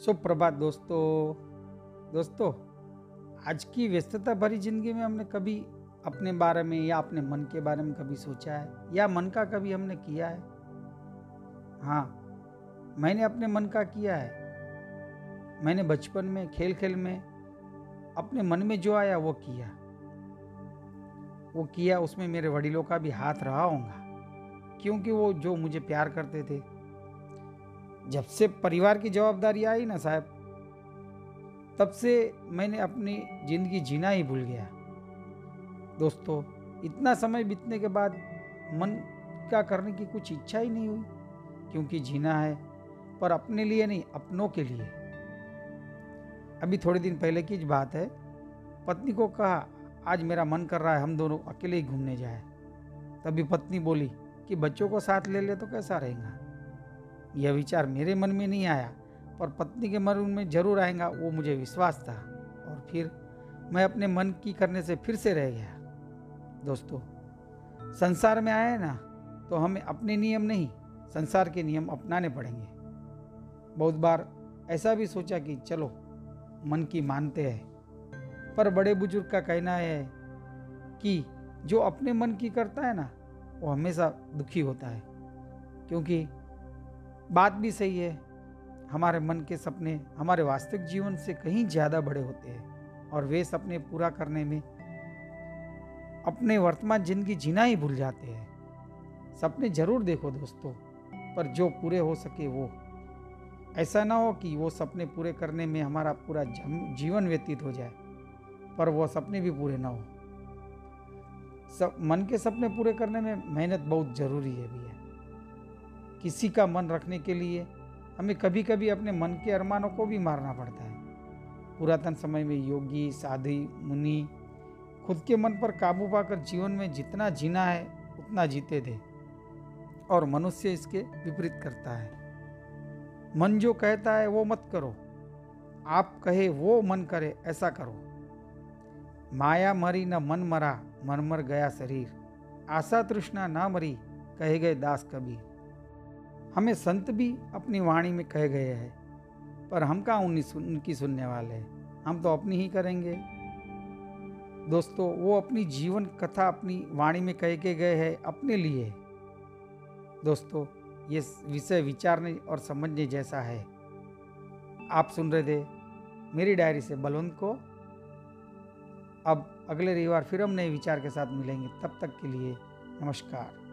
सुप्रभात दोस्तों। दोस्तों, आज की व्यस्तता भरी ज़िंदगी में हमने कभी अपने बारे में या अपने मन के बारे में कभी सोचा है? या मन का कभी हमने किया है? हाँ मैंने अपने मन का किया है। मैंने बचपन में खेल खेल में, अपने मन में जो आया वो किया। वो किया, उसमें मेरे वडिलों का भी हाथ रहा होगा। क्योंकि वो जो मुझे प्यार करते थे जब से परिवार की जवाबदारी आई ना साहब, तब से मैंने अपनी ज़िंदगी जीना ही भूल गया। दोस्तों, इतना समय बीतने के बाद मन का करने की कुछ इच्छा ही नहीं हुई, क्योंकि जीना है, पर अपने लिए नहीं, अपनों के लिए। अभी थोड़े दिन पहले की बात है, पत्नी को कहा, आज मेरा मन कर रहा है हम दोनों अकेले ही घूमने जाए। तभी पत्नी बोली, कि बच्चों को साथ ले ले तो कैसा रहेगा? यह विचार मेरे मन में नहीं आया, पर पत्नी के मन में ज़रूर आएगा, वो मुझे विश्वास था। और फिर मैं अपने मन की करने से फिर से रह गया। दोस्तों, संसार में आए ना तो हमें अपने नियम नहीं, संसार के नियम अपनाने पड़ेंगे। बहुत बार ऐसा भी सोचा कि चलो, मन की मानते हैं। पर बड़े बुज़ुर्ग का कहना है कि जो अपने मन की करता है ना, वो हमेशा दुखी होता है। क्योंकि बात भी सही है, हमारे मन के सपने हमारे वास्तविक जीवन से कहीं ज़्यादा बड़े होते हैं और वे सपने पूरा करने में अपने वर्तमान ज़िंदगी जीना ही भूल जाते हैं। सपने ज़रूर देखो दोस्तों, पर जो पूरे हो सके वो। ऐसा ना हो कि वो सपने पूरे करने में हमारा पूरा जीवन व्यतीत हो जाए, पर वो सपने भी पूरे ना हो। सब, मन के सपने पूरे करने में मेहनत बहुत ज़रूरी है भैया। किसी का मन रखने के लिए हमें कभी कभी अपने मन के अरमानों को भी मारना पड़ता है। पुरातन समय में योगी, साधी, मुनि खुद के मन पर काबू पाकर जीवन में जितना जीना है, उतना जीते थे और मनुष्य इसके विपरीत करता है। मन जो कहता है, वो मत करो। आप कहे, वो मन करे, ऐसा करो। माया मरी, न मन मरा मन मर गया शरीर। आशा तृष्णा ना मरी, कहे गए दास कबीर। हमें संत भी अपनी वाणी में कह गए हैं, पर हम कहाँ उनकी सुनने वाले हैं? हम तो अपनी ही करेंगे। दोस्तों, वो अपनी जीवन कथा अपनी वाणी में कह के गए हैं अपने लिए। दोस्तों, ये विषय विचारने और समझने जैसा है। आप सुन रहे थे मेरी डायरी से बलवंत को। अब अगले रविवार फिर हम नए विचार के साथ मिलेंगे। तब तक के लिए नमस्कार।